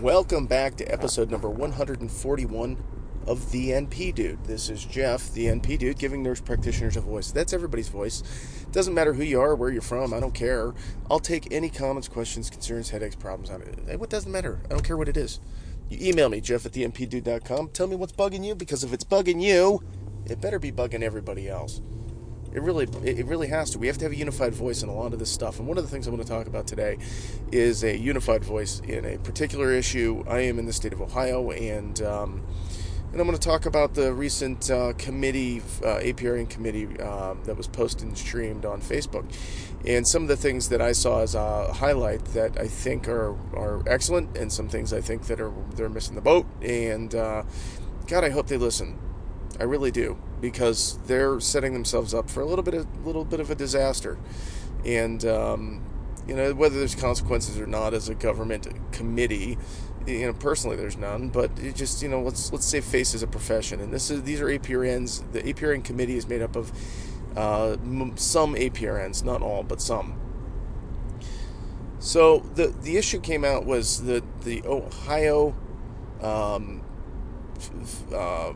Welcome back to episode number 141 of The NP Dude. This is Jeff, the NP Dude, giving nurse practitioners a voice. That's everybody's voice. It Doesn't matter who you are, where you're from, I don't care. I'll take any comments, questions, concerns, headaches, problems. It doesn't matter. I don't care what it is. You email me, jeff at the thenpdude.com. Tell me what's bugging you, because if it's bugging you, it better be bugging everybody else. It really, it really has to. We have to have a unified voice in a lot of this stuff. And one of the things I want to talk about today is a unified voice in a particular issue. I am in the state of Ohio, and um, and I'm going to talk about the recent uh, committee, uh, APRN committee uh, that was posted and streamed on Facebook, and some of the things that I saw as a highlight that I think are are excellent, and some things I think that are they're missing the boat. And uh, God, I hope they listen. I really do because they're setting themselves up for a little bit of little bit of a disaster, and um, you know whether there's consequences or not as a government committee you know personally there's none but it just you know let's let's say face as a profession. And this is these are APRNs the APRN committee is made up of uh, some APRNs not all but some. So the the issue came out was that the Ohio um, uh,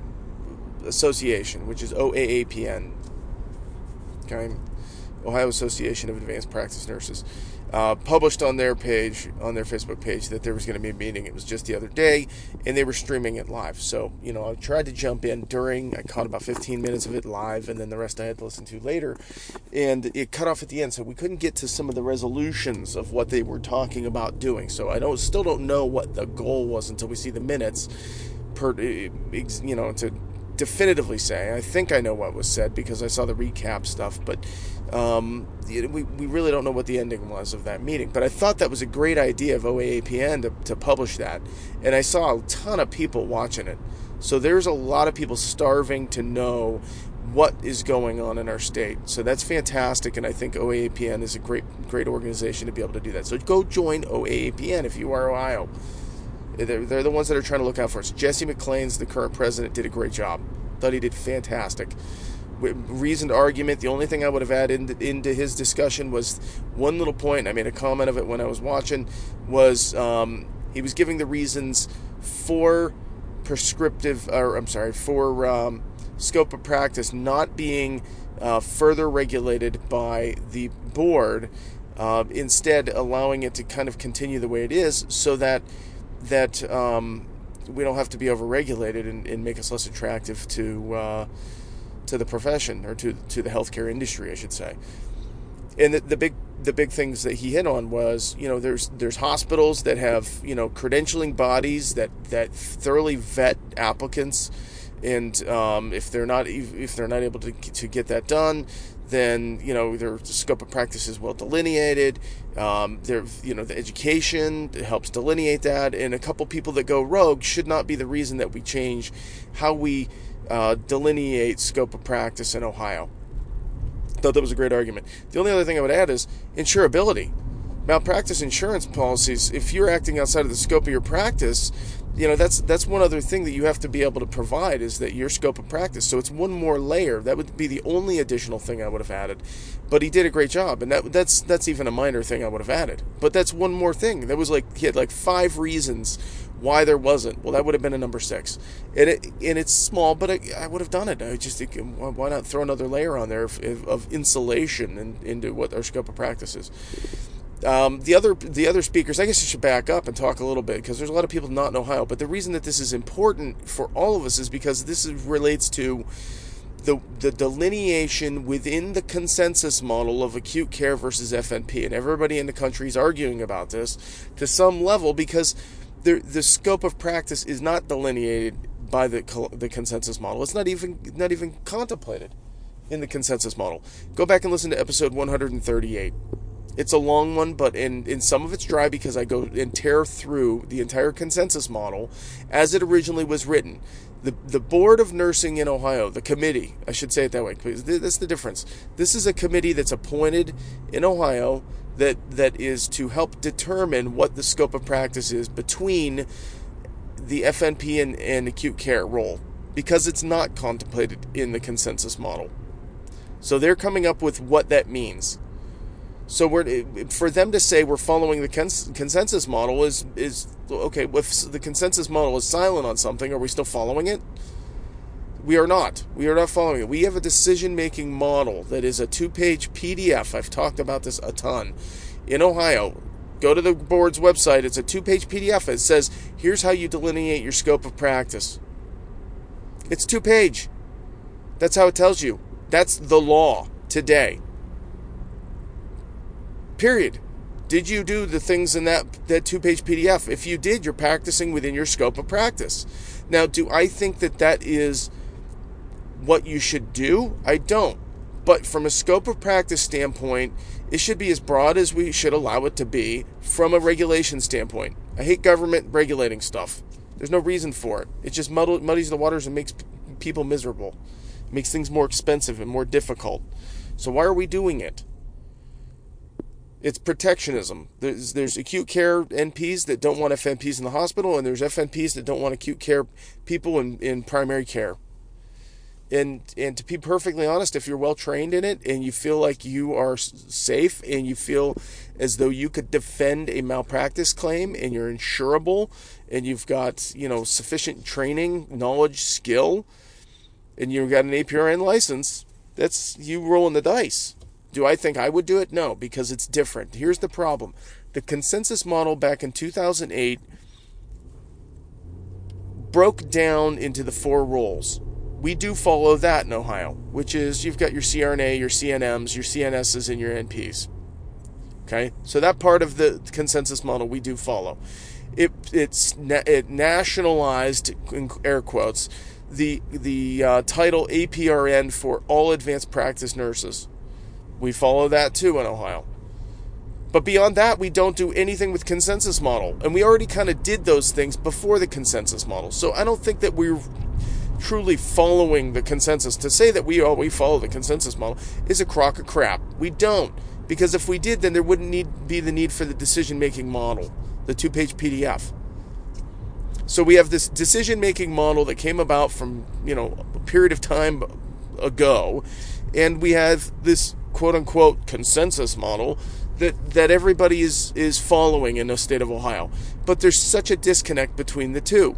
Association which is OAAPN okay Ohio Association of Advanced Practice Nurses uh, published on their page, on their Facebook page, that there was going to be a meeting. It was just the other day, and they were streaming it live. So, you know, I tried to jump in during, I caught about 15 minutes of it live, and then the rest I had to listen to later. And it cut off at the end, so we couldn't get to some of the resolutions of what they were talking about doing. So I don't, still don't know what the goal was until we see the minutes. Per, eh, you know, to definitively say. I think I know what was said because I saw the recap stuff, but um, we, we really don't know what the ending was of that meeting. But I thought that was a great idea of OAAPN to, to publish that. And I saw a ton of people watching it. So there's a lot of people starving to know what is going on in our state. So that's fantastic, and I think OAAPN is a great, great organization to be able to do that. So go join OAAPN if you are Ohio. They're, they're the ones that are trying to look out for us. Jesse McClain's the current president did a great job. Thought he did fantastic. Reasoned argument. The only thing I would have added into his discussion was one little point. I made a comment of it when I was watching. Was um, he was giving the reasons for prescriptive, or I'm sorry, for um, scope of practice not being uh, further regulated by the board. Uh, instead, allowing it to kind of continue the way it is, so that that um, we don't have to be overregulated and, and make us less attractive to uh, to the profession or to to the healthcare industry, I should say. And the, the big the big things that he hit on was you know there's there's hospitals that have you know credentialing bodies that that thoroughly vet applicants and um, if they're not if they're not able to to get that done then you know their scope of practice is well delineated. Um, there, you know, the education helps delineate that, and a couple people that go rogue should not be the reason that we change how we uh, delineate scope of practice in Ohio. Thought that was a great argument. The only other thing I would add is insurability. Malpractice insurance policies. If you're acting outside of the scope of your practice, you know that's that's one other thing that you have to be able to provide is that your scope of practice. So it's one more layer. That would be the only additional thing i would have added. But he did a great job and that that's that's even a minor thing i would have added. But that's one more thing. That was like he had like five reasons why there wasn't. Well that would have been a number six. And it and it's small but I, I would have done it. I just think why not throw another layer on there of, of insulation and into what our scope of practice is um, the other the other speakers, I guess I should back up and talk a little bit because there's a lot of people not in Ohio. But the reason that this is important for all of us is because this is, relates to the the delineation within the consensus model of acute care versus FNP, and everybody in the country is arguing about this to some level because the the scope of practice is not delineated by the the consensus model. It's not even not even contemplated in the consensus model. Go back and listen to episode 138. It's a long one, but in, in some of it's dry because I go and tear through the entire consensus model as it originally was written. The, the Board of Nursing in Ohio, the committee, I should say it that way, because that's the difference. This is a committee that's appointed in Ohio that, that is to help determine what the scope of practice is between the FNP and, and acute care role because it's not contemplated in the consensus model. So they're coming up with what that means. So we're for them to say we're following the cons- consensus model is is okay. If the consensus model is silent on something, are we still following it? We are not. We are not following it. We have a decision making model that is a two page PDF. I've talked about this a ton. In Ohio, go to the board's website. It's a two page PDF. It says, here's how you delineate your scope of practice. It's two page. That's how it tells you. That's the law today. Period. Did you do the things in that, that two page PDF? If you did, you're practicing within your scope of practice. Now, do I think that that is what you should do? I don't. But from a scope of practice standpoint, it should be as broad as we should allow it to be from a regulation standpoint. I hate government regulating stuff. There's no reason for it. It just muddies the waters and makes people miserable. It makes things more expensive and more difficult. So why are we doing it? It's protectionism. There's, there's acute care NPs that don't want FNPs in the hospital, and there's FNPs that don't want acute care people in, in primary care. And and to be perfectly honest, if you're well trained in it and you feel like you are safe and you feel as though you could defend a malpractice claim and you're insurable and you've got you know sufficient training, knowledge, skill, and you've got an APRN license, that's you rolling the dice. Do I think I would do it? No, because it's different. Here's the problem the consensus model back in 2008 broke down into the four roles. We do follow that in Ohio, which is you've got your CRNA, your CNMs, your CNSs, and your NPs. Okay, so that part of the consensus model we do follow. It it's it nationalized in air quotes the the uh, title APRN for all advanced practice nurses. We follow that too in Ohio. But beyond that, we don't do anything with consensus model. And we already kind of did those things before the consensus model. So I don't think that we're truly following the consensus. To say that we oh, we follow the consensus model is a crock of crap. We don't. Because if we did, then there wouldn't need be the need for the decision making model, the two page PDF. So we have this decision making model that came about from, you know, a period of time ago, and we have this quote unquote consensus model that that everybody is is following in the state of Ohio. But there's such a disconnect between the two.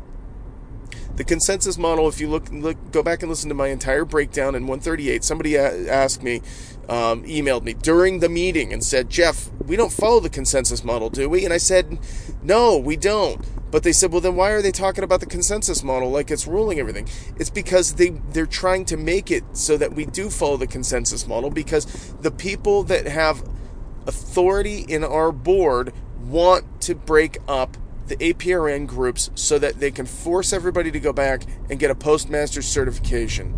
The consensus model, if you look, look go back and listen to my entire breakdown in 138, somebody asked me, um, emailed me during the meeting and said, Jeff, we don't follow the consensus model, do we? And I said, no, we don't. But they said, well, then why are they talking about the consensus model like it's ruling everything? It's because they, they're trying to make it so that we do follow the consensus model because the people that have authority in our board want to break up the APRN groups so that they can force everybody to go back and get a postmaster's certification.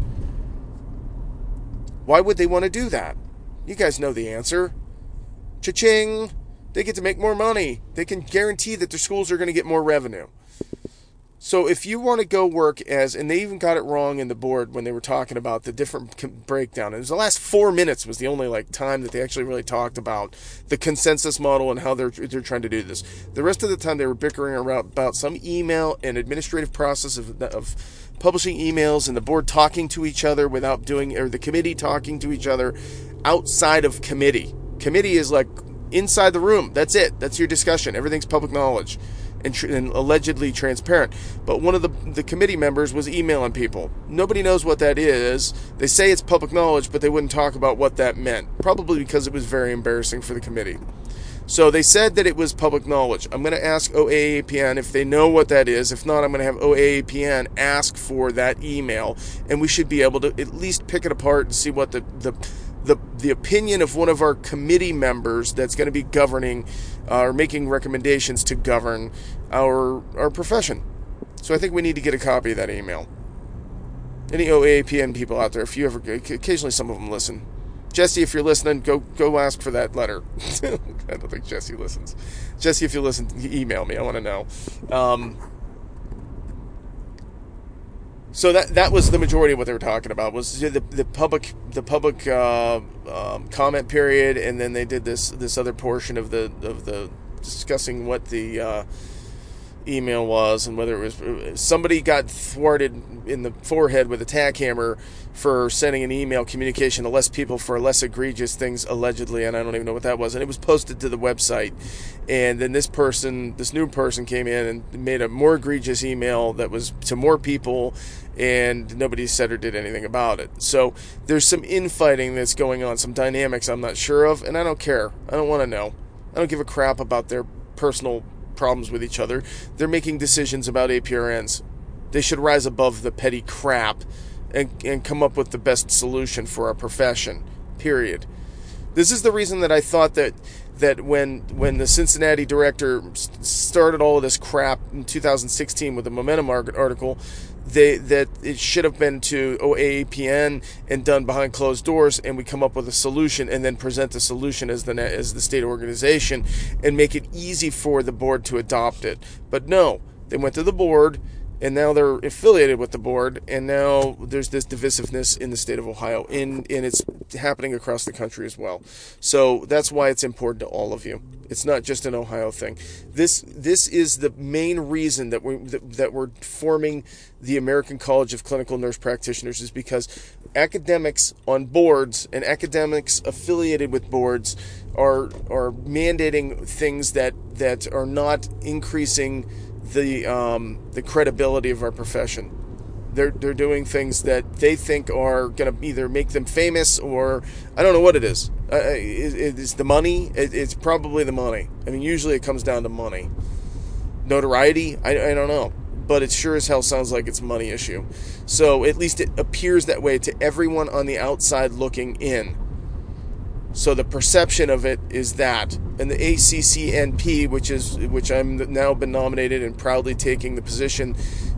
Why would they want to do that? You guys know the answer. Cha-ching! They get to make more money. They can guarantee that their schools are going to get more revenue. So if you want to go work as, and they even got it wrong in the board when they were talking about the different breakdown. It was the last four minutes was the only like time that they actually really talked about the consensus model and how they're they're trying to do this. The rest of the time they were bickering around about some email and administrative process of, of publishing emails and the board talking to each other without doing, or the committee talking to each other outside of committee. Committee is like inside the room. That's it. That's your discussion. Everything's public knowledge and, tr- and, allegedly transparent. But one of the, the committee members was emailing people. Nobody knows what that is. They say it's public knowledge, but they wouldn't talk about what that meant, probably because it was very embarrassing for the committee. So they said that it was public knowledge. I'm going to ask OAAPN if they know what that is. If not, I'm going to have OAAPN ask for that email, and we should be able to at least pick it apart and see what the the the, the opinion of one of our committee members that's going to be governing uh, or making recommendations to govern our our profession. So I think we need to get a copy of that email. Any OAPN people out there, if you ever occasionally some of them listen. Jesse, if you're listening, go go ask for that letter. I don't think Jesse listens. Jesse, if you listen, email me. I want to know. Um, so that that was the majority of what they were talking about was the, the public the public uh, um, comment period, and then they did this this other portion of the of the discussing what the uh, email was and whether it was somebody got thwarted in the forehead with a tack hammer for sending an email communication to less people for less egregious things allegedly and I don't even know what that was and it was posted to the website. And then this person this new person came in and made a more egregious email that was to more people and nobody said or did anything about it so there's some infighting that's going on some dynamics I'm not sure of and I don't care I don't want to know I don't give a crap about their personal problems with each other. They're making decisions about APRNs. They should rise above the petty crap and, and come up with the best solution for our profession. Period. This is the reason that I thought that that when when the Cincinnati director started all of this crap in 2016 with the Momentum article, they that it should have been to OAAPN and done behind closed doors, and we come up with a solution and then present the solution as the as the state organization and make it easy for the board to adopt it. But no, they went to the board and now they're affiliated with the board, and now there's this divisiveness in the state of Ohio, and, and it's happening across the country as well. So that's why it's important to all of you. It's not just an Ohio thing. This this is the main reason that we that, that we're forming the American College of Clinical Nurse Practitioners is because academics on boards and academics affiliated with boards are are mandating things that that are not increasing the um, the credibility of our profession. They're they're doing things that they think are going to either make them famous or I don't know what it is. Uh, it, it's the money. It, it's probably the money. I mean, usually it comes down to money. Notoriety. I, I don't know, but it sure as hell sounds like it's a money issue. So at least it appears that way to everyone on the outside looking in. So the perception of it is that, and the ACCNP, which is which I'm now been nominated and proudly taking the position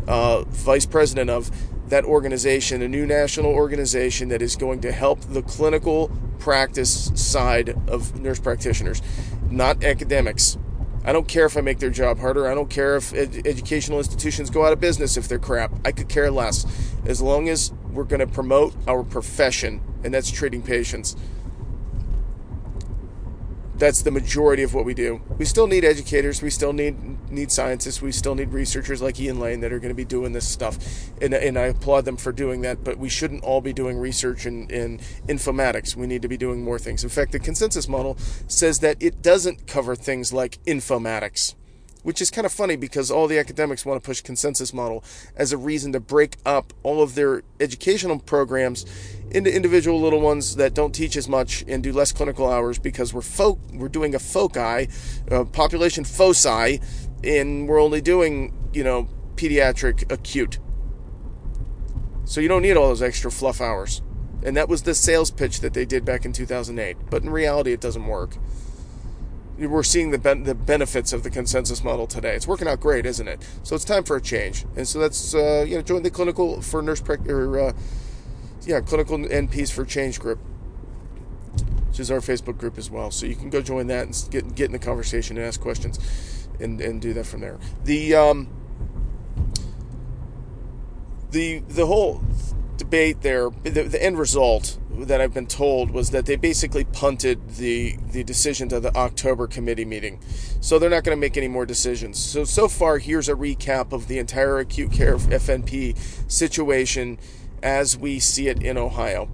uh, vice president of that organization, a new national organization that is going to help the clinical practice side of nurse practitioners, not academics. I don't care if I make their job harder. I don't care if ed- educational institutions go out of business if they're crap. I could care less. As long as we're going to promote our profession, and that's treating patients that's the majority of what we do. We still need educators, we still need need scientists, we still need researchers like Ian Lane that are going to be doing this stuff, and, and I applaud them for doing that. But we shouldn't all be doing research in, in informatics. We need to be doing more things. In fact, the consensus model says that it doesn't cover things like informatics which is kind of funny because all the academics want to push consensus model as a reason to break up all of their educational programs into individual little ones that don't teach as much and do less clinical hours because we're fo- we're doing a foci, a population foci, and we're only doing you know pediatric acute. So you don't need all those extra fluff hours. And that was the sales pitch that they did back in 2008. But in reality, it doesn't work we're seeing the ben- the benefits of the consensus model today. It's working out great, isn't it? So it's time for a change, and so that's uh, you know join the clinical for nurse pra- or uh, yeah clinical NPs for change group, which is our Facebook group as well. So you can go join that and get get in the conversation and ask questions, and and do that from there. The um, the the whole debate there, the, the end result that I've been told was that they basically punted the the decision to the October committee meeting. So they're not going to make any more decisions. So so far here's a recap of the entire acute care FNP situation as we see it in Ohio.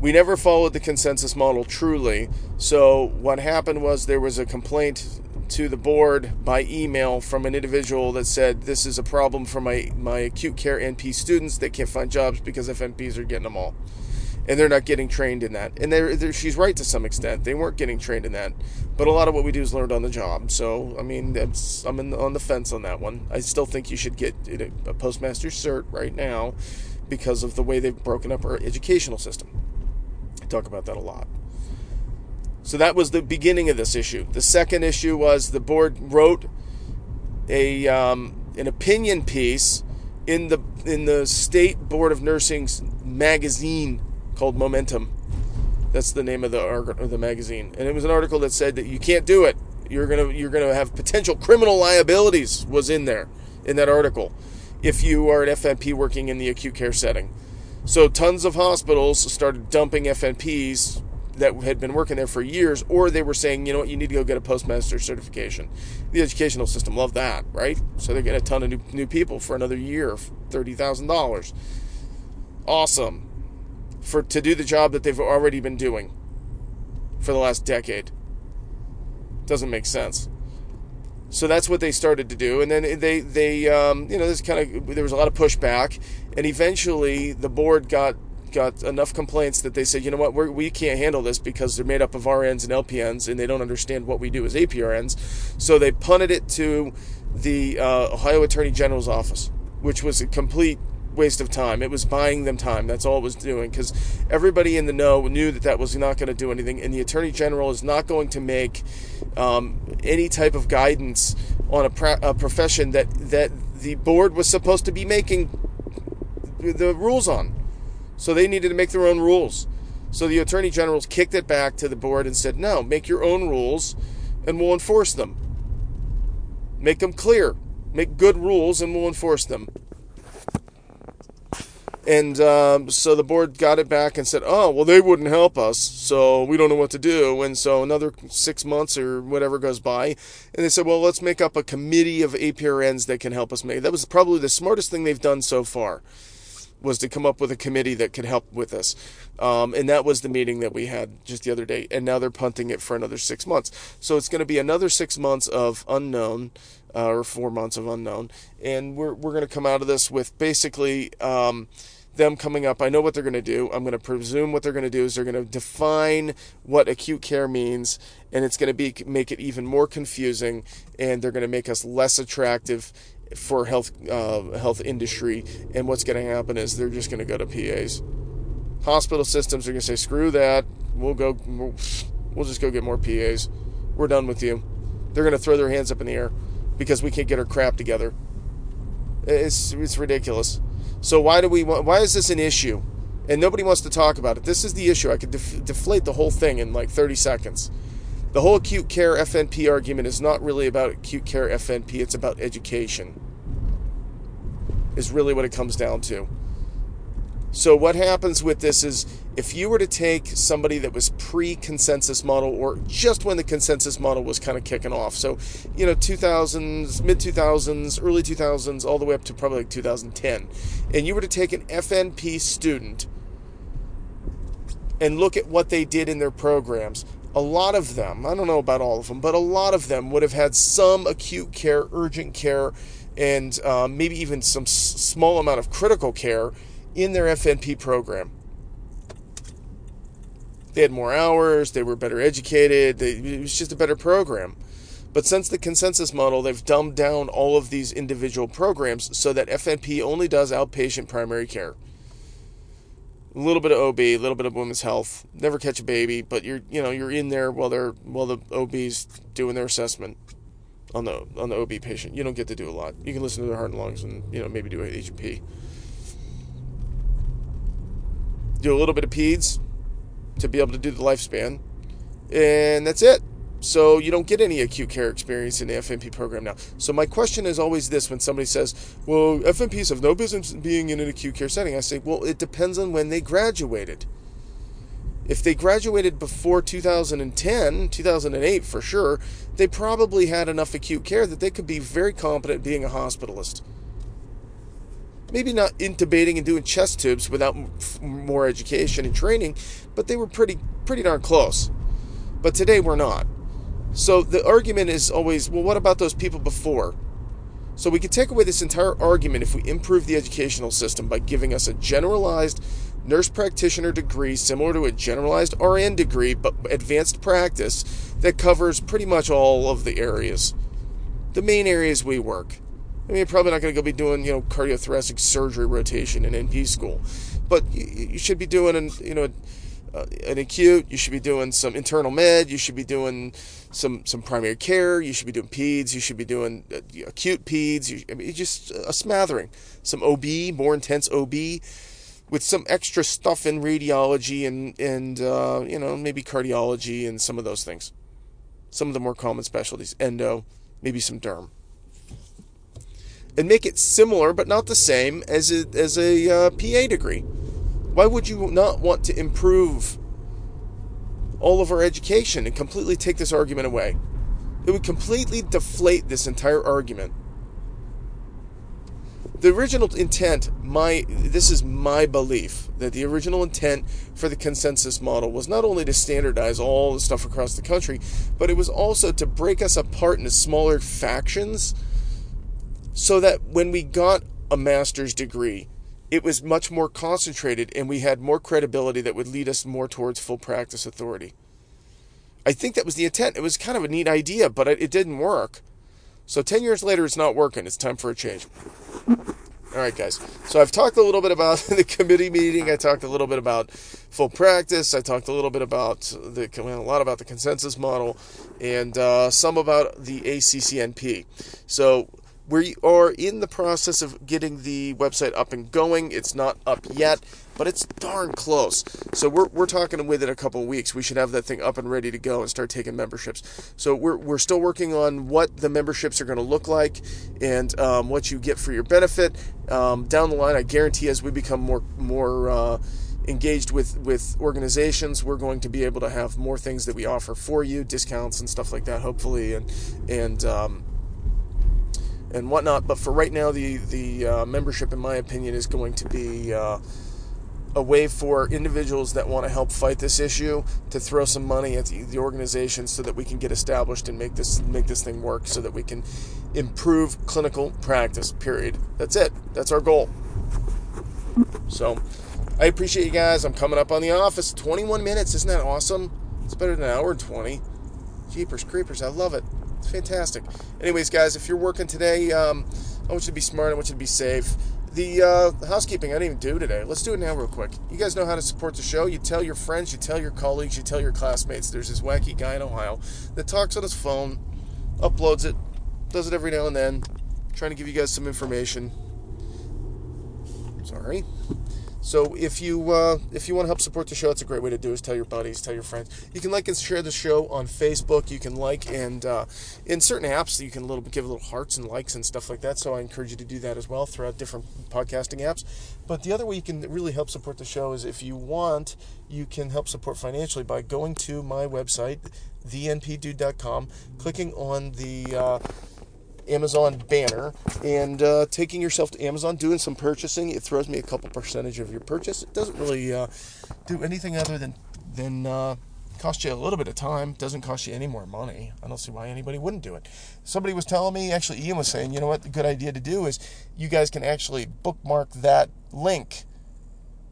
We never followed the consensus model truly. So what happened was there was a complaint to the board by email from an individual that said this is a problem for my, my acute care NP students that can't find jobs because FNPs are getting them all. And they're not getting trained in that. And they're, they're, she's right to some extent. They weren't getting trained in that. But a lot of what we do is learned on the job. So, I mean, I'm in, on the fence on that one. I still think you should get a postmaster cert right now because of the way they've broken up our educational system. I talk about that a lot. So that was the beginning of this issue. The second issue was the board wrote a um, an opinion piece in the in the state board of nursing's magazine called Momentum. That's the name of the of the magazine, and it was an article that said that you can't do it. You're gonna you're gonna have potential criminal liabilities. Was in there in that article if you are an FNP working in the acute care setting. So tons of hospitals started dumping FNPs that had been working there for years, or they were saying, you know what, you need to go get a postmaster certification. The educational system loved that, right? So they're getting a ton of new, new people for another year, thirty thousand dollars. Awesome, for to do the job that they've already been doing for the last decade. Doesn't make sense. So that's what they started to do, and then they they um, you know this kind of there was a lot of pushback, and eventually the board got got enough complaints that they said, you know what, we're, we can not handle this because they're made up of RNs and LPNs and they don't understand what we do as APRNs. So they punted it to the uh, Ohio Attorney General's office, which was a complete waste of time. It was buying them time. That's all it was doing because everybody in the know knew that that was not going to do anything. And the Attorney General is not going to make um, any type of guidance on a, pra- a profession that, that the board was supposed to be making the rules on. So they needed to make their own rules. So the attorney generals kicked it back to the board and said, no, make your own rules and we'll enforce them. Make them clear. Make good rules and we'll enforce them. And um, so the board got it back and said, oh, well, they wouldn't help us, so we don't know what to do. And so another six months or whatever goes by. And they said, well, let's make up a committee of APRNs that can help us make. That was probably the smartest thing they've done so far was to come up with a committee that could help with this. Um, and that was the meeting that we had just the other day. And now they're punting it for another six months. So it's going to be another six months of unknown, uh, or four months of unknown. And we're, we're going to come out of this with basically um, them coming up. I know what they're going to do. I'm going to presume what they're going to do is they're going to define what acute care means. And it's going to be make it even more confusing. And they're going to make us less attractive for health uh, health industry, and what's going to happen is they're just going to go to PAs. Hospital systems are going to say, "Screw that! We'll go. We'll, we'll just go get more PAs. We're done with you." They're going to throw their hands up in the air because we can't get our crap together. It's it's ridiculous. So why do we? Why is this an issue? And nobody wants to talk about it. This is the issue. I could def- deflate the whole thing in like 30 seconds the whole acute care FNP argument is not really about acute care FNP, it's about education. Is really what it comes down to. So, what happens with this is if you were to take somebody that was pre consensus model or just when the consensus model was kind of kicking off, so, you know, 2000s, mid 2000s, early 2000s, all the way up to probably like 2010, and you were to take an FNP student and look at what they did in their programs, a lot of them, I don't know about all of them, but a lot of them would have had some acute care, urgent care, and uh, maybe even some s- small amount of critical care in their FNP program. They had more hours, they were better educated, they, it was just a better program. But since the consensus model, they've dumbed down all of these individual programs so that FNP only does outpatient primary care a little bit of OB, a little bit of women's health. Never catch a baby, but you're you know you're in there while they're while the OB's doing their assessment on the on the OB patient. You don't get to do a lot. You can listen to their heart and lungs and you know maybe do a H&P. Do a little bit of peds to be able to do the lifespan, and that's it. So you don't get any acute care experience in the FNP program now. So my question is always this when somebody says, well, FNPs have no business being in an acute care setting. I say, well, it depends on when they graduated. If they graduated before 2010, 2008 for sure, they probably had enough acute care that they could be very competent being a hospitalist. Maybe not intubating and doing chest tubes without more education and training, but they were pretty pretty darn close. But today we're not. So the argument is always, well, what about those people before? So we could take away this entire argument if we improve the educational system by giving us a generalized nurse practitioner degree similar to a generalized RN degree but advanced practice that covers pretty much all of the areas. The main areas we work. I mean, you're probably not going to go be doing, you know, cardiothoracic surgery rotation in NP school, but you should be doing, you know, uh, an acute. You should be doing some internal med. You should be doing some some primary care. You should be doing peds. You should be doing uh, acute peds. You, I mean, just a smattering. Some OB, more intense OB, with some extra stuff in radiology and and uh, you know maybe cardiology and some of those things. Some of the more common specialties, endo, maybe some derm. And make it similar but not the same as a, as a uh, PA degree. Why would you not want to improve all of our education and completely take this argument away. It would completely deflate this entire argument. The original intent, my this is my belief that the original intent for the consensus model was not only to standardize all the stuff across the country, but it was also to break us apart into smaller factions so that when we got a master's degree, it was much more concentrated and we had more credibility that would lead us more towards full practice authority. I think that was the intent. It was kind of a neat idea, but it didn't work. So 10 years later, it's not working. It's time for a change. All right, guys. So I've talked a little bit about the committee meeting. I talked a little bit about full practice. I talked a little bit about the a lot about the consensus model, and uh, some about the ACCNP. So we are in the process of getting the website up and going. It's not up yet, but it's darn close. So we're, we're talking within a couple weeks. We should have that thing up and ready to go and start taking memberships. So we're, we're still working on what the memberships are going to look like and um, what you get for your benefit. Um, down the line, I guarantee as we become more more uh, engaged with with organizations, we're going to be able to have more things that we offer for you, discounts and stuff like that, hopefully, and and um, and whatnot. But for right now, the the uh, membership, in my opinion, is going to be uh, a way for individuals that want to help fight this issue to throw some money at the, the organization so that we can get established and make this make this thing work, so that we can improve clinical practice. Period. That's it. That's our goal. So. I appreciate you guys. I'm coming up on the office. 21 minutes. Isn't that awesome? It's better than an hour and 20. Jeepers creepers. I love it. It's fantastic. Anyways, guys, if you're working today, um, I want you to be smart. I want you to be safe. The uh, housekeeping I didn't even do today. Let's do it now, real quick. You guys know how to support the show. You tell your friends, you tell your colleagues, you tell your classmates. There's this wacky guy in Ohio that talks on his phone, uploads it, does it every now and then, trying to give you guys some information. Sorry. So if you uh, if you want to help support the show, that's a great way to do is tell your buddies, tell your friends. You can like and share the show on Facebook. You can like and uh, in certain apps you can little give little hearts and likes and stuff like that. So I encourage you to do that as well throughout different podcasting apps. But the other way you can really help support the show is if you want, you can help support financially by going to my website, thenpdude.com, clicking on the uh, Amazon banner and uh, taking yourself to Amazon, doing some purchasing. It throws me a couple percentage of your purchase. It doesn't really uh, do anything other than than uh, cost you a little bit of time. Doesn't cost you any more money. I don't see why anybody wouldn't do it. Somebody was telling me, actually, Ian was saying, you know what, the good idea to do is you guys can actually bookmark that link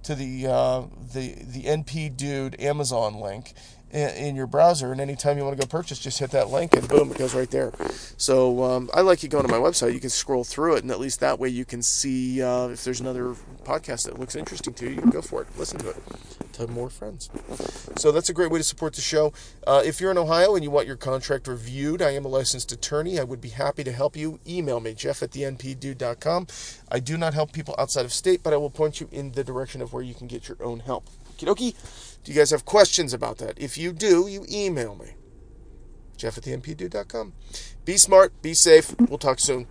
to the uh, the the NP Dude Amazon link in your browser, and anytime you want to go purchase, just hit that link, and boom, it goes right there. So um, I like you going to my website. You can scroll through it, and at least that way you can see uh, if there's another podcast that looks interesting to you. You can go for it, listen to it, tell more friends. So that's a great way to support the show. Uh, if you're in Ohio and you want your contract reviewed, I am a licensed attorney. I would be happy to help you. Email me, jeff at the npdude.com. I do not help people outside of state, but I will point you in the direction of where you can get your own help. Okie dokie. Do you guys have questions about that? If you do, you email me. Jeff at the npdude.com. Be smart, be safe. We'll talk soon.